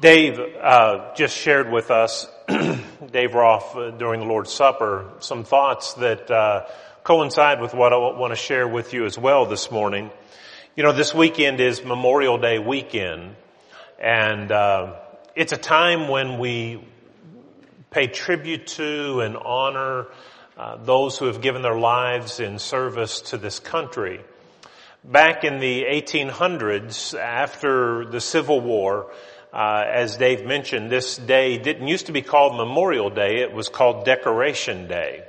Dave uh, just shared with us, Dave Roth, uh, during the Lord's Supper, some thoughts that uh, coincide with what I want to share with you as well this morning. You know, this weekend is Memorial Day weekend, and uh, it's a time when we pay tribute to and honor uh, those who have given their lives in service to this country. Back in the 1800s, after the Civil War, uh, as Dave mentioned, this day didn't used to be called Memorial Day. It was called Decoration Day.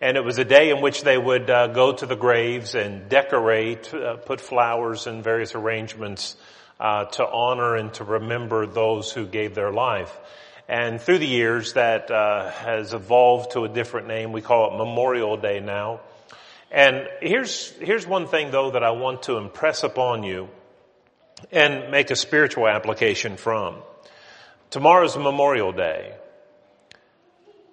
And it was a day in which they would uh, go to the graves and decorate, uh, put flowers and various arrangements uh, to honor and to remember those who gave their life. And through the years, that uh, has evolved to a different name. We call it Memorial Day now. And here's here's one thing though that I want to impress upon you and make a spiritual application from. Tomorrow's Memorial Day.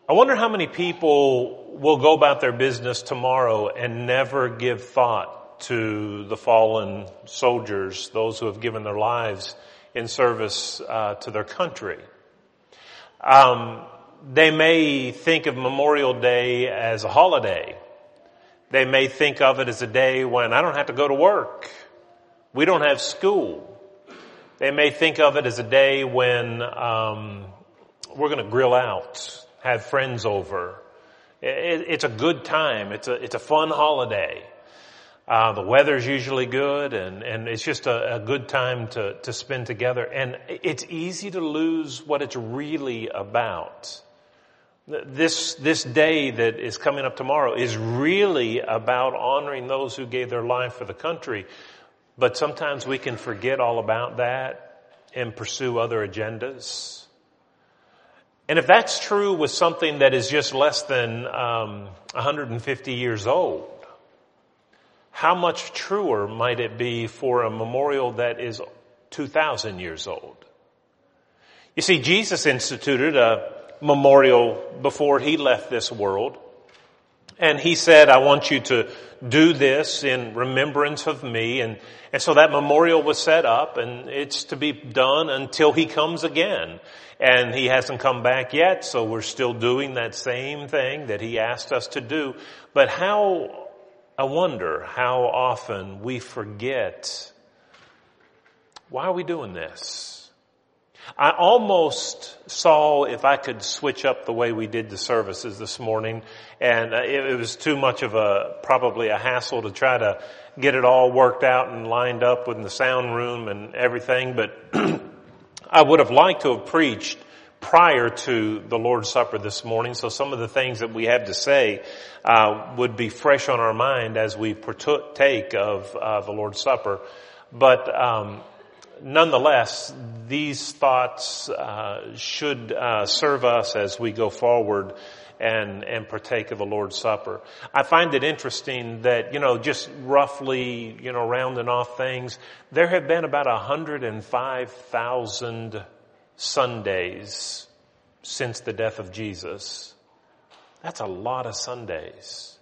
I wonder how many people will go about their business tomorrow and never give thought to the fallen soldiers, those who have given their lives in service uh, to their country. Um, they may think of Memorial Day as a holiday. They may think of it as a day when I don't have to go to work. We don't have school. They may think of it as a day when um, we're going to grill out, have friends over. It, it's a good time. It's a it's a fun holiday. Uh, the weather's usually good, and and it's just a, a good time to to spend together. And it's easy to lose what it's really about. This, this day that is coming up tomorrow is really about honoring those who gave their life for the country. But sometimes we can forget all about that and pursue other agendas. And if that's true with something that is just less than um, 150 years old, how much truer might it be for a memorial that is 2,000 years old? You see, Jesus instituted a memorial before he left this world. And he said, I want you to do this in remembrance of me. And, and so that memorial was set up and it's to be done until he comes again. And he hasn't come back yet, so we're still doing that same thing that he asked us to do. But how, I wonder how often we forget, why are we doing this? I almost saw if I could switch up the way we did the services this morning, and uh, it, was too much of a probably a hassle to try to get it all worked out and lined up with the sound room and everything. But I would have liked to have preached prior to the Lord's Supper this morning, so some of the things that we have to say uh, would be fresh on our mind as we partake of uh, the Lord's Supper. But um, nonetheless, these thoughts uh, should uh, serve us as we go forward and and partake of the Lord's Supper. I find it interesting that you know just roughly you know rounding off things, there have been about hundred and five thousand Sundays since the death of Jesus. That's a lot of Sundays,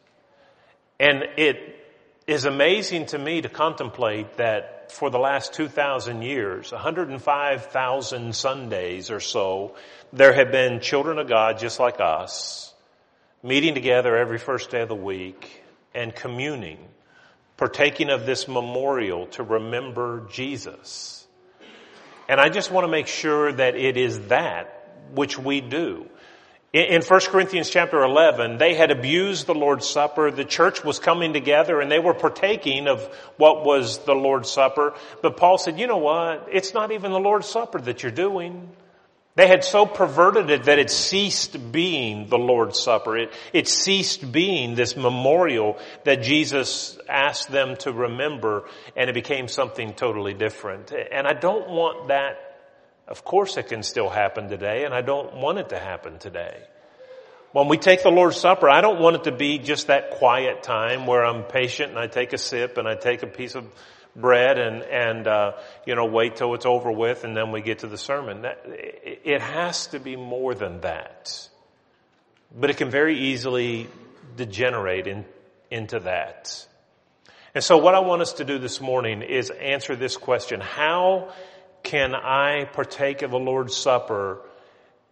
and it is amazing to me to contemplate that for the last 2,000 years, 105,000 Sundays or so, there have been children of God just like us, meeting together every first day of the week and communing, partaking of this memorial to remember Jesus. And I just want to make sure that it is that which we do. In 1 Corinthians chapter 11, they had abused the Lord's Supper. The church was coming together and they were partaking of what was the Lord's Supper. But Paul said, you know what? It's not even the Lord's Supper that you're doing. They had so perverted it that it ceased being the Lord's Supper. It, it ceased being this memorial that Jesus asked them to remember and it became something totally different. And I don't want that of course it can still happen today and I don't want it to happen today. When we take the Lord's Supper, I don't want it to be just that quiet time where I'm patient and I take a sip and I take a piece of bread and, and, uh, you know, wait till it's over with and then we get to the sermon. That, it has to be more than that. But it can very easily degenerate in, into that. And so what I want us to do this morning is answer this question. How can I partake of the Lord's Supper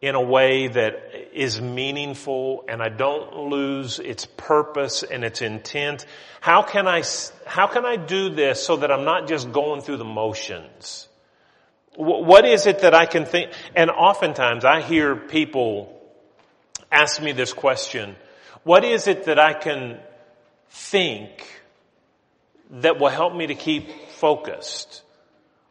in a way that is meaningful and I don't lose its purpose and its intent? How can I, how can I do this so that I'm not just going through the motions? What is it that I can think? And oftentimes I hear people ask me this question. What is it that I can think that will help me to keep focused?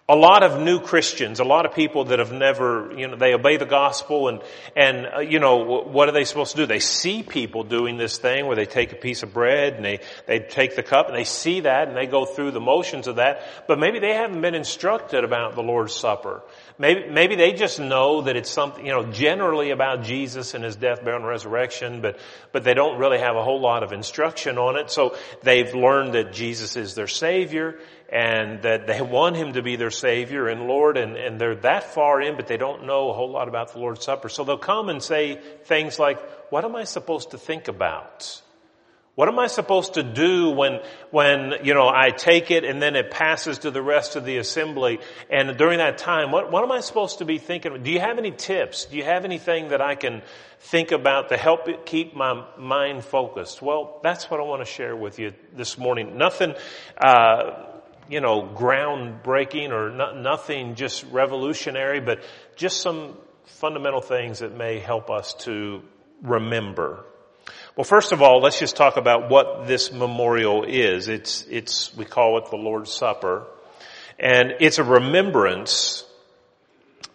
A lot of new Christians, a lot of people that have never, you know, they obey the gospel and, and, uh, you know, what are they supposed to do? They see people doing this thing where they take a piece of bread and they, they take the cup and they see that and they go through the motions of that, but maybe they haven't been instructed about the Lord's Supper. Maybe, maybe they just know that it's something, you know, generally about Jesus and His death, burial, and resurrection, but, but they don't really have a whole lot of instruction on it. So they've learned that Jesus is their Savior and that they want him to be their Savior and Lord, and, and they're that far in, but they don't know a whole lot about the Lord's Supper. So they'll come and say things like, what am I supposed to think about? What am I supposed to do when, when, you know, I take it and then it passes to the rest of the assembly? And during that time, what, what am I supposed to be thinking? Do you have any tips? Do you have anything that I can think about to help it keep my mind focused? Well, that's what I want to share with you this morning. Nothing, uh, you know, groundbreaking or no, nothing just revolutionary, but just some fundamental things that may help us to remember. Well, first of all, let's just talk about what this memorial is. It's, it's, we call it the Lord's Supper. And it's a remembrance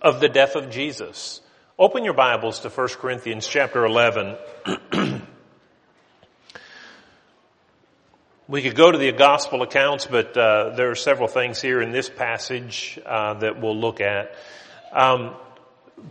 of the death of Jesus. Open your Bibles to 1 Corinthians chapter 11. We could go to the gospel accounts, but uh, there are several things here in this passage uh, that we'll look at. Um,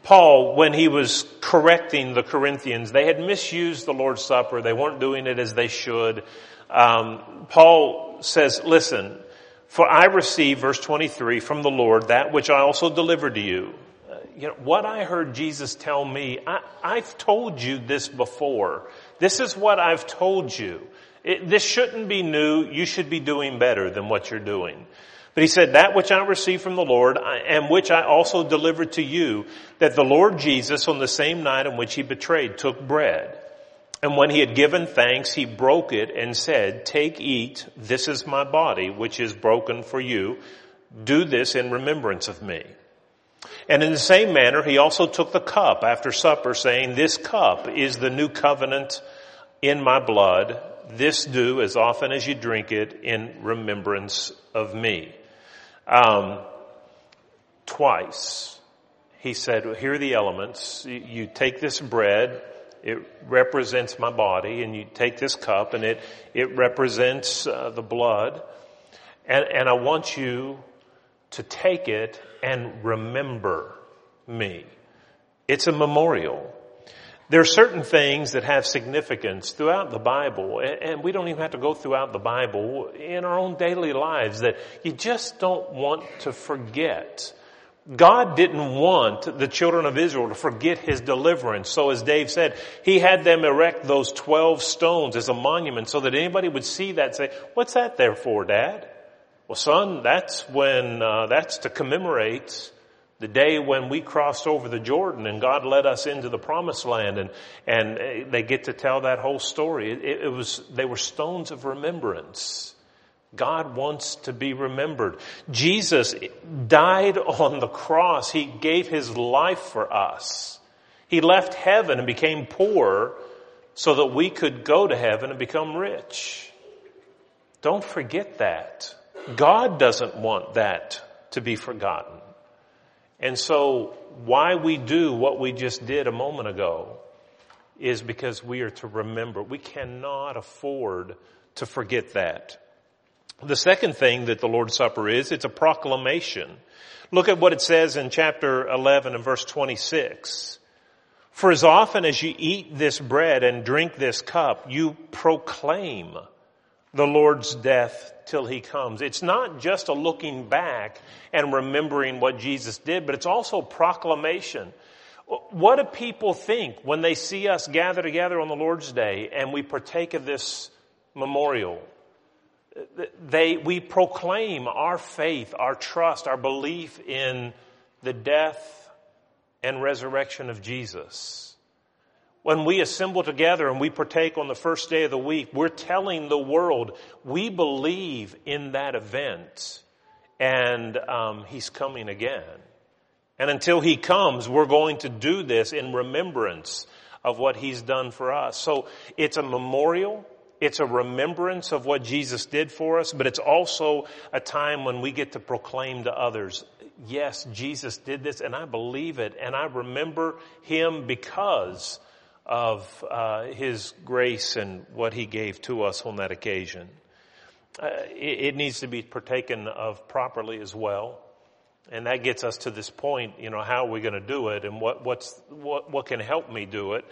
Paul, when he was correcting the Corinthians, they had misused the Lord's Supper. They weren't doing it as they should. Um, Paul says, "Listen, for I received, verse twenty-three, from the Lord that which I also delivered to you." Uh, you know what I heard Jesus tell me. I, I've told you this before. This is what I've told you. It, this shouldn't be new. You should be doing better than what you're doing. But he said, that which I received from the Lord, and which I also delivered to you, that the Lord Jesus on the same night in which he betrayed took bread. And when he had given thanks, he broke it and said, take, eat, this is my body, which is broken for you. Do this in remembrance of me. And in the same manner, he also took the cup after supper saying, this cup is the new covenant in my blood. This do as often as you drink it in remembrance of me. Um, twice, he said, well, here are the elements. You take this bread, it represents my body, and you take this cup, and it, it represents uh, the blood. And, and I want you to take it and remember me. It's a memorial. There are certain things that have significance throughout the Bible, and we don't even have to go throughout the Bible in our own daily lives that you just don't want to forget. God didn't want the children of Israel to forget his deliverance. So as Dave said, he had them erect those 12 stones as a monument so that anybody would see that and say, what's that there for, Dad? Well, son, that's when, uh, that's to commemorate the day when we crossed over the Jordan and God led us into the promised land and, and eh, they get to tell that whole story. It, it was, they were stones of remembrance. God wants to be remembered. Jesus died on the cross. He gave his life for us. He left heaven and became poor so that we could go to heaven and become rich. Don't forget that. God doesn't want that to be forgotten. And so why we do what we just did a moment ago is because we are to remember. We cannot afford to forget that. The second thing that the Lord's Supper is, it's a proclamation. Look at what it says in chapter 11 and verse 26. For as often as you eat this bread and drink this cup, you proclaim the Lord's death till he comes. It's not just a looking back and remembering what Jesus did, but it's also proclamation. What do people think when they see us gather together on the Lord's Day and we partake of this memorial? they, we proclaim our faith, our trust, our belief in the death and resurrection of Jesus. When we assemble together and we partake on the first day of the week, we're telling the world we believe in that event and um, he's coming again. And until he comes, we're going to do this in remembrance of what he's done for us. So it's a memorial. It's a remembrance of what Jesus did for us, but it's also a time when we get to proclaim to others, yes, Jesus did this and I believe it and I remember him because of uh, his grace and what he gave to us on that occasion. Uh, it, it needs to be partaken of properly as well. And that gets us to this point, you know, how are we going to do it and what, what's, what, what can help me do it?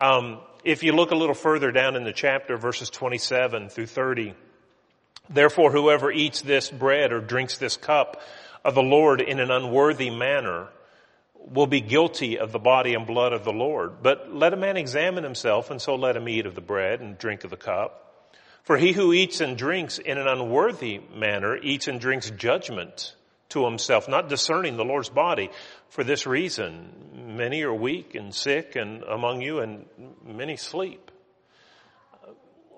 Um, if you look a little further down in the chapter, verses 27 through 30, therefore whoever eats this bread or drinks this cup of the Lord in an unworthy manner will be guilty of the body and blood of the Lord. But let a man examine himself and so let him eat of the bread and drink of the cup. For he who eats and drinks in an unworthy manner eats and drinks judgment to himself, not discerning the Lord's body. For this reason, many are weak and sick and among you and many sleep.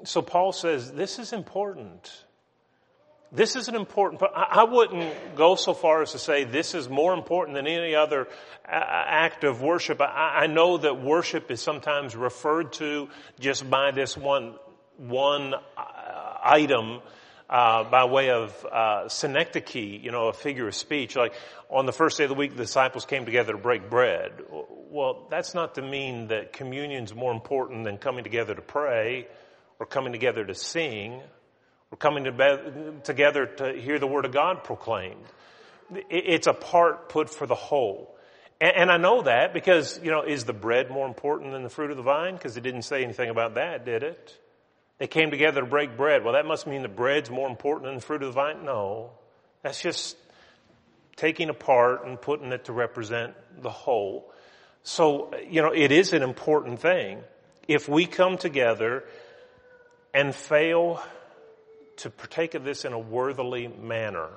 So Paul says this is important. This is an important, I wouldn't go so far as to say this is more important than any other act of worship. I know that worship is sometimes referred to just by this one, one uh, item uh, by way of uh, synecdoche, you know, a figure of speech. Like on the first day of the week, the disciples came together to break bread. Well, that's not to mean that communion is more important than coming together to pray or coming together to sing or coming to be- together to hear the word of God proclaimed. It's a part put for the whole. And, I know that because, you know, is the bread more important than the fruit of the vine? Because it didn't say anything about that, did it? They came together to break bread. Well, that must mean the bread's more important than the fruit of the vine? No. That's just taking a part and putting it to represent the whole. So, you know, it is an important thing. If we come together and fail to partake of this in a worthily manner,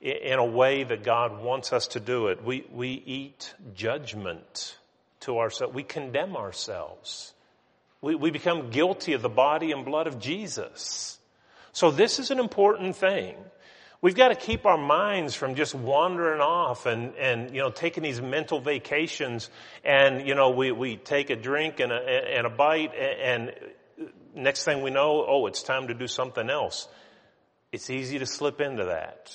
in a way that God wants us to do it, we, we eat judgment to ourselves. We condemn ourselves. We, we become guilty of the body and blood of Jesus. So this is an important thing. We've got to keep our minds from just wandering off and, and, you know, taking these mental vacations and, you know, we, we take a drink and a, and a bite and next thing we know, oh, it's time to do something else. It's easy to slip into that.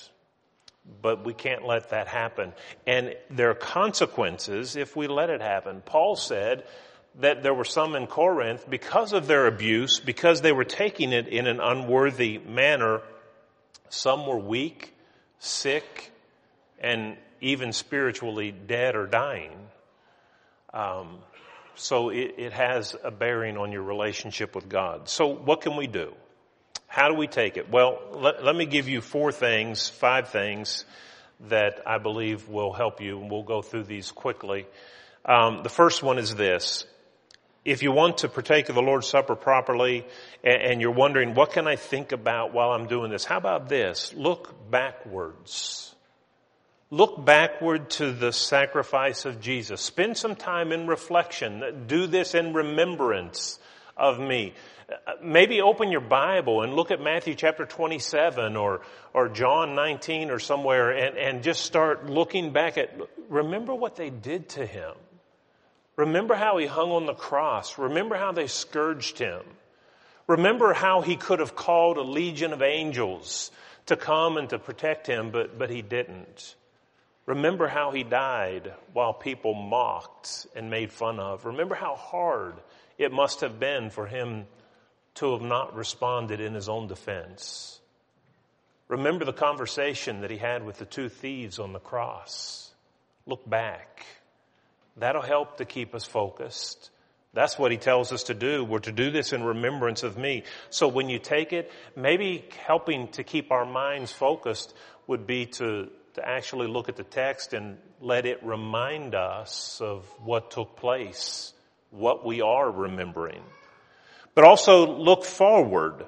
But we can't let that happen. And there are consequences if we let it happen. Paul said, that there were some in Corinth, because of their abuse, because they were taking it in an unworthy manner, some were weak, sick, and even spiritually dead or dying. Um, so it, it has a bearing on your relationship with God. So what can we do? How do we take it? Well, let, let me give you four things, five things that I believe will help you, and we'll go through these quickly. Um, the first one is this if you want to partake of the Lord's Supper properly and, you're wondering, what can I think about while I'm doing this? How about this? Look backwards. Look backward to the sacrifice of Jesus. Spend some time in reflection. Do this in remembrance of me. Maybe open your Bible and look at Matthew chapter 27 or, or John 19 or somewhere and, and just start looking back at, remember what they did to him. Remember how he hung on the cross. Remember how they scourged him. Remember how he could have called a legion of angels to come and to protect him, but, but he didn't. Remember how he died while people mocked and made fun of. Remember how hard it must have been for him to have not responded in his own defense. Remember the conversation that he had with the two thieves on the cross. Look back. That'll help to keep us focused. That's what he tells us to do. We're to do this in remembrance of me. So when you take it, maybe helping to keep our minds focused would be to, to actually look at the text and let it remind us of what took place, what we are remembering. But also look forward.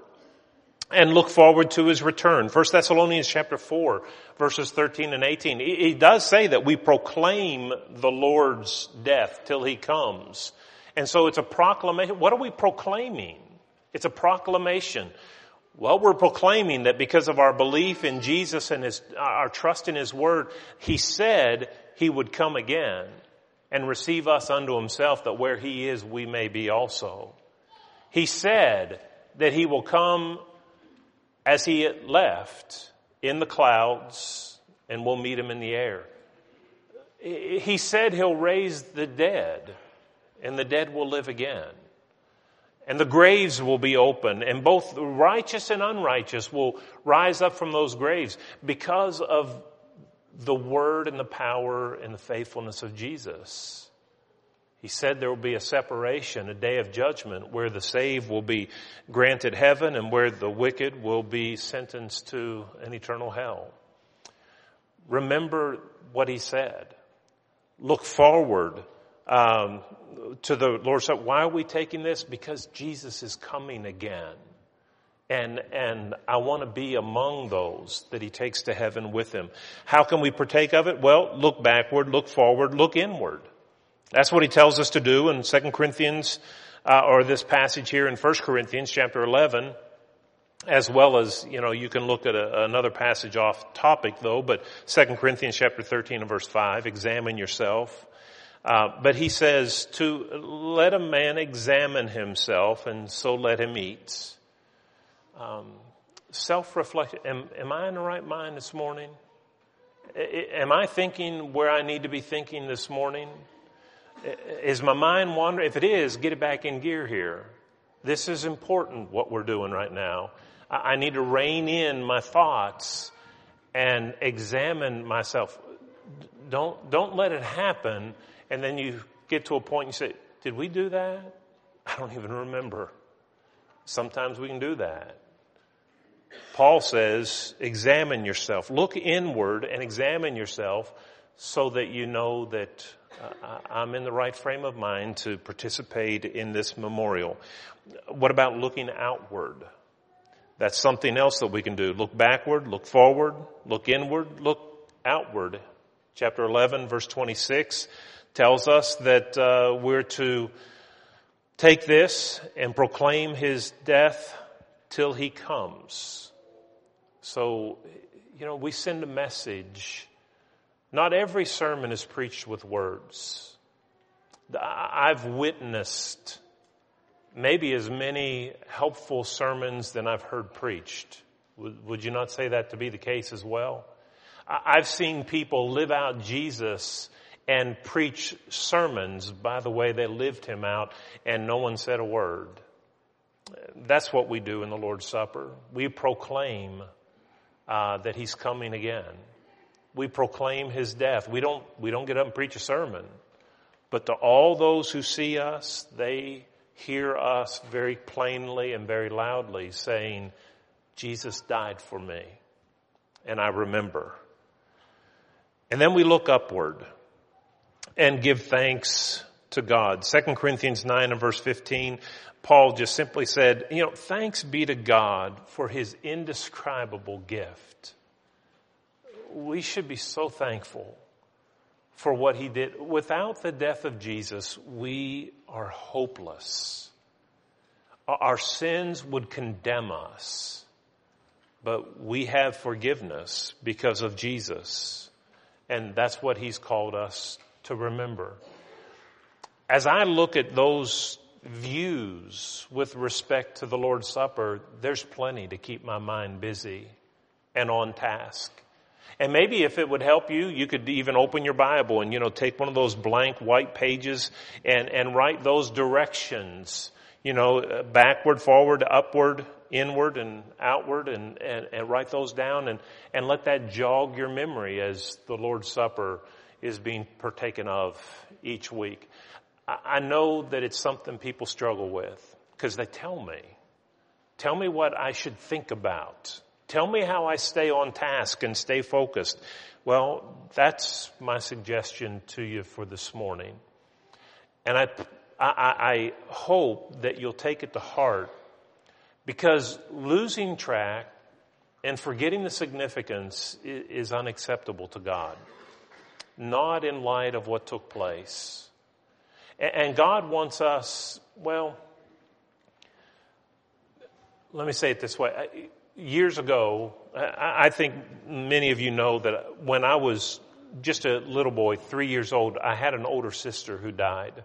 and look forward to his return. 1 Thessalonians chapter 4 verses 13 and 18. He does say that we proclaim the Lord's death till he comes. And so it's a proclamation. What are we proclaiming? It's a proclamation. Well, we're proclaiming that because of our belief in Jesus and his, our trust in his word, he said he would come again and receive us unto himself that where he is, we may be also. He said that he will come as he left in the clouds and we'll meet him in the air. He said he'll raise the dead and the dead will live again. And the graves will be open and both the righteous and unrighteous will rise up from those graves because of the word and the power and the faithfulness of Jesus. He said there will be a separation, a day of judgment where the saved will be granted heaven and where the wicked will be sentenced to an eternal hell. Remember what he said. Look forward um, to the Lord's Supper. Why are we taking this? Because Jesus is coming again. And, and I want to be among those that he takes to heaven with him. How can we partake of it? Well, look backward, look forward, look inward. That's what he tells us to do in 2 Corinthians, uh, or this passage here in 1 Corinthians chapter 11, as well as, you know, you can look at a, another passage off topic though, but 2 Corinthians chapter 13 and verse 5, examine yourself. Uh, but he says to let a man examine himself and so let him eat. Um, self-reflection. Am, am I in the right mind this morning? Am I thinking where I need to be thinking this morning? Is my mind wandering? If it is, get it back in gear here. This is important what we're doing right now. I need to rein in my thoughts and examine myself. Don't, don't let it happen and then you get to a point and you say, did we do that? I don't even remember. Sometimes we can do that. Paul says, examine yourself. Look inward and examine yourself so that you know that uh, I'm in the right frame of mind to participate in this memorial. What about looking outward? That's something else that we can do. Look backward, look forward, look inward, look outward. Chapter 11 verse 26 tells us that uh, we're to take this and proclaim his death till he comes. So, you know, we send a message not every sermon is preached with words. I've witnessed maybe as many helpful sermons than I've heard preached. Would, you not say that to be the case as well? I've seen people live out Jesus and preach sermons by the way they lived him out and no one said a word. That's what we do in the Lord's Supper. We proclaim uh, that he's coming again we proclaim his death. We don't, we don't get up and preach a sermon. But to all those who see us, they hear us very plainly and very loudly saying, Jesus died for me. And I remember. And then we look upward and give thanks to God. 2 Corinthians 9 and verse 15, Paul just simply said, you know, thanks be to God for his indescribable gift we should be so thankful for what he did. Without the death of Jesus, we are hopeless. Our sins would condemn us, but we have forgiveness because of Jesus. And that's what he's called us to remember. As I look at those views with respect to the Lord's Supper, there's plenty to keep my mind busy and on task. And maybe if it would help you, you could even open your Bible and, you know, take one of those blank white pages and, and write those directions, you know, backward, forward, upward, inward, and outward, and, and, and write those down and, and let that jog your memory as the Lord's Supper is being partaken of each week. I know that it's something people struggle with because they tell me. Tell me what I should think about. Tell me how I stay on task and stay focused. Well, that's my suggestion to you for this morning. And I, I, I hope that you'll take it to heart Because losing track and forgetting the significance is unacceptable to God, not in light of what took place. And God wants us, well, let me say it this way. Years ago, I think many of you know that when I was just a little boy, three years old, I had an older sister who died.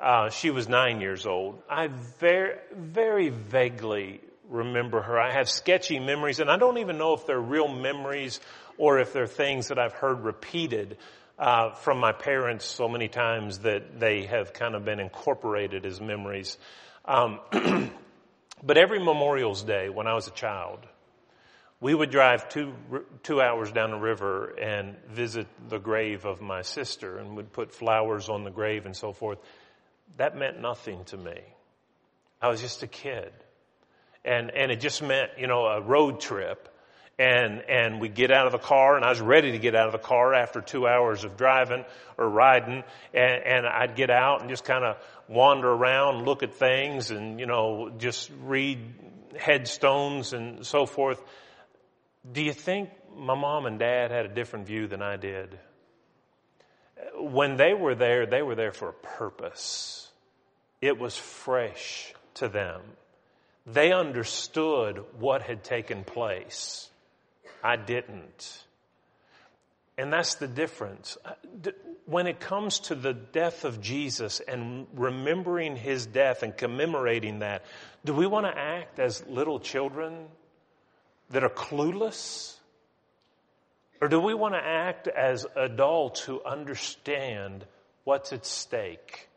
Uh, she was nine years old. I very, very vaguely remember her. I have sketchy memories, and I don't even know if they're real memories or if they're things that I've heard repeated uh, from my parents so many times that they have kind of been incorporated as memories. Um, but every Memorial's Day when I was a child, we would drive two two hours down the river and visit the grave of my sister, and would put flowers on the grave and so forth. That meant nothing to me. I was just a kid, and and it just meant you know a road trip. And and we get out of the car and I was ready to get out of the car after two hours of driving or riding. And, and I'd get out and just kind of wander around look at things and you know just read headstones and so forth. Do you think my mom and dad had a different view than I did? When they were there they were there for a purpose. It was fresh to them they understood what had taken place I didn't. And that's the difference. Uh, when it comes to the death of Jesus and remembering his death and commemorating that, do we want to act as little children that are clueless? Or do we want to act as adults who understand what's at stake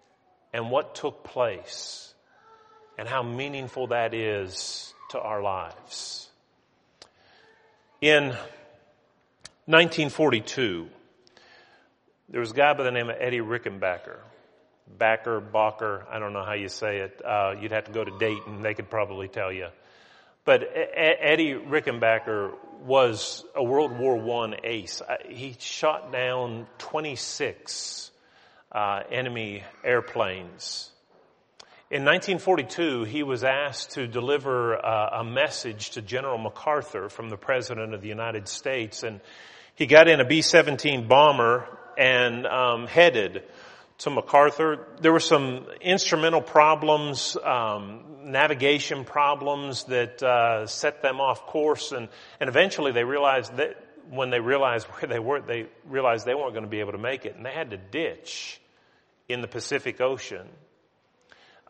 and what took place and how meaningful that is to our lives? In 1942, there was a guy by the name of Eddie Rickenbacker. Backer, Bacher, I don't know how you say it. Uh, you'd have to go to Dayton, they could probably tell you. But Eddie Rickenbacker was a World War I ace. He shot down 26 uh, enemy airplanes in 1942, he was asked to deliver uh, a message to General MacArthur from the President of the United States, and he got in a B-17 bomber and um, headed to MacArthur. There were some instrumental problems, um, navigation problems that uh, set them off course, and, and eventually they realized that when they realized where they were, they realized they weren't going to be able to make it, and they had to ditch in the Pacific Ocean.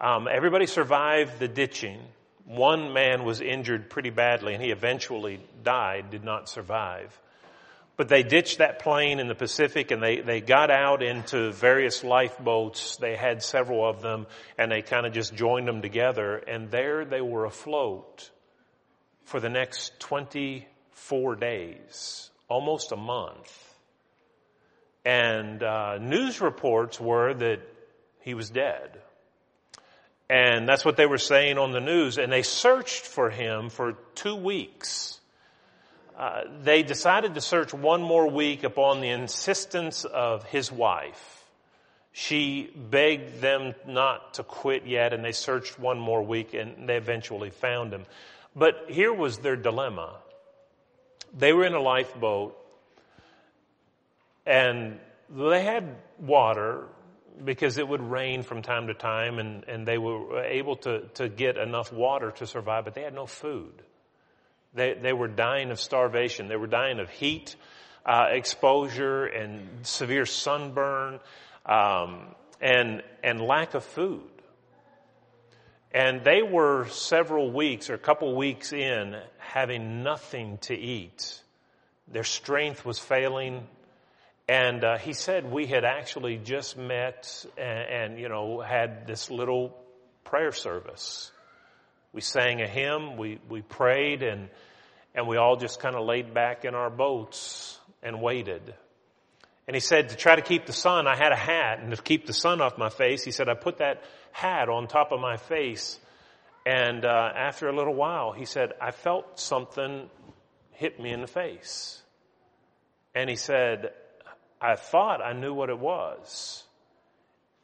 Um, everybody survived the ditching. One man was injured pretty badly and he eventually died, did not survive. But they ditched that plane in the Pacific and they, they got out into various lifeboats. They had several of them and they kind of just joined them together and there they were afloat for the next 24 days, almost a month. And uh, news reports were that he was dead. And that's what they were saying on the news. And they searched for him for two weeks. Uh, they decided to search one more week upon the insistence of his wife. She begged them not to quit yet, and they searched one more week, and they eventually found him. But here was their dilemma. They were in a lifeboat, and they had water, because it would rain from time to time and, and they were able to, to get enough water to survive, but they had no food. They, they were dying of starvation. They were dying of heat, uh, exposure and severe sunburn, um, and, and lack of food. And they were several weeks or a couple weeks in having nothing to eat. Their strength was failing. And uh, he said we had actually just met and, and, you know, had this little prayer service. We sang a hymn, we, we prayed, and, and we all just kind of laid back in our boats and waited. And he said to try to keep the sun, I had a hat, and to keep the sun off my face, he said, I put that hat on top of my face. And uh, after a little while, he said, I felt something hit me in the face. And he said, I thought I knew what it was.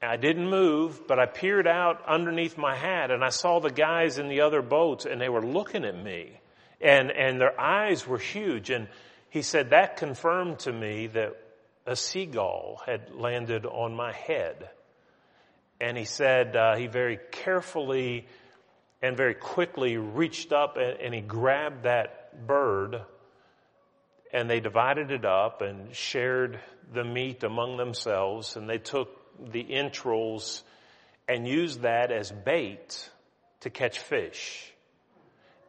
I didn't move, but I peered out underneath my hat and I saw the guys in the other boats and they were looking at me and, and their eyes were huge. And he said that confirmed to me that a seagull had landed on my head. And he said uh, he very carefully and very quickly reached up and, and he grabbed that bird and they divided it up and shared the meat among themselves and they took the entrails and used that as bait to catch fish.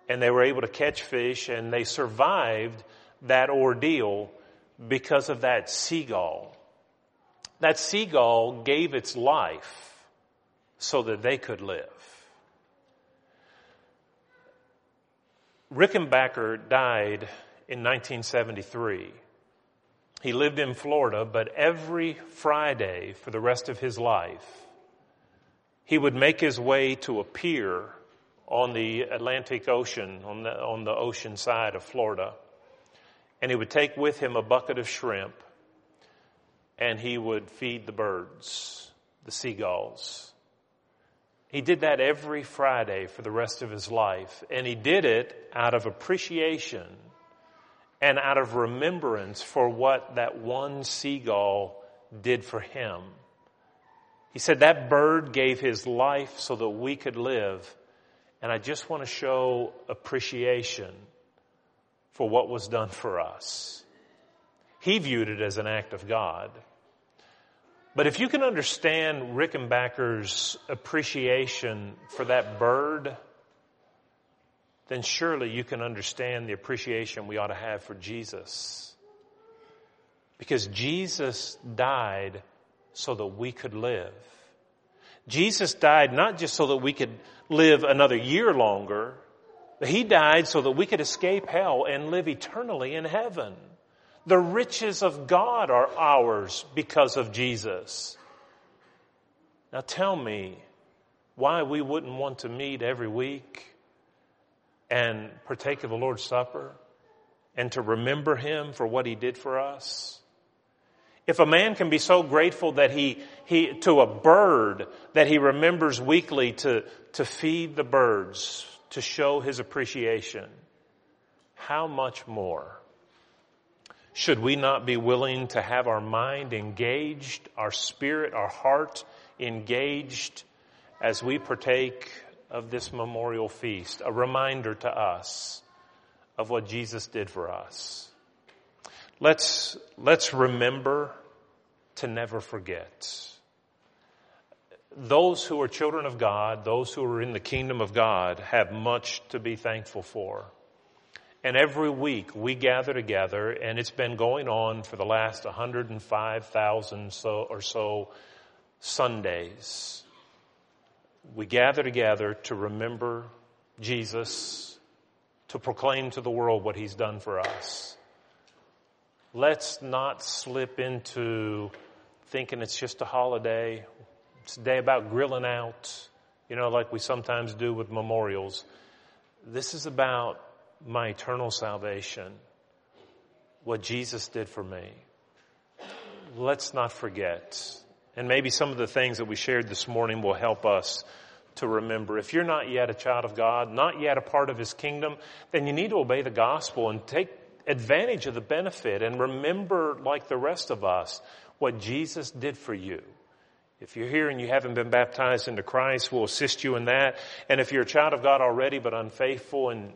And they were able to catch fish and they survived that ordeal because of that seagull. That seagull gave its life so that they could live. Rickenbacker died in 1973. He lived in Florida, but every Friday for the rest of his life, he would make his way to a pier on the Atlantic Ocean, on the, on the ocean side of Florida. And he would take with him a bucket of shrimp and he would feed the birds, the seagulls. He did that every Friday for the rest of his life. And he did it out of appreciation and out of remembrance for what that one seagull did for him. He said that bird gave his life so that we could live. And I just want to show appreciation for what was done for us. He viewed it as an act of God. But if you can understand Rickenbacker's appreciation for that bird, then surely you can understand the appreciation we ought to have for Jesus. Because Jesus died so that we could live. Jesus died not just so that we could live another year longer, but He died so that we could escape hell and live eternally in heaven. The riches of God are ours because of Jesus. Now tell me why we wouldn't want to meet every week and partake of the Lord's Supper and to remember Him for what He did for us? If a man can be so grateful that he, he, to a bird that he remembers weekly to, to feed the birds, to show his appreciation, how much more should we not be willing to have our mind engaged, our spirit, our heart engaged as we partake of this memorial feast, a reminder to us of what Jesus did for us. Let's, let's remember to never forget. Those who are children of God, those who are in the kingdom of God have much to be thankful for. And every week we gather together and it's been going on for the last 105,000 so or so Sundays we gather together to remember Jesus, to proclaim to the world what he's done for us. Let's not slip into thinking it's just a holiday. It's a day about grilling out, you know, like we sometimes do with memorials. This is about my eternal salvation, what Jesus did for me. Let's not forget and maybe some of the things that we shared this morning will help us to remember. If you're not yet a child of God, not yet a part of His kingdom, then you need to obey the gospel and take advantage of the benefit and remember, like the rest of us, what Jesus did for you. If you're here and you haven't been baptized into Christ, we'll assist you in that. And if you're a child of God already but unfaithful and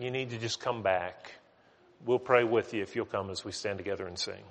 you need to just come back, we'll pray with you if you'll come as we stand together and sing.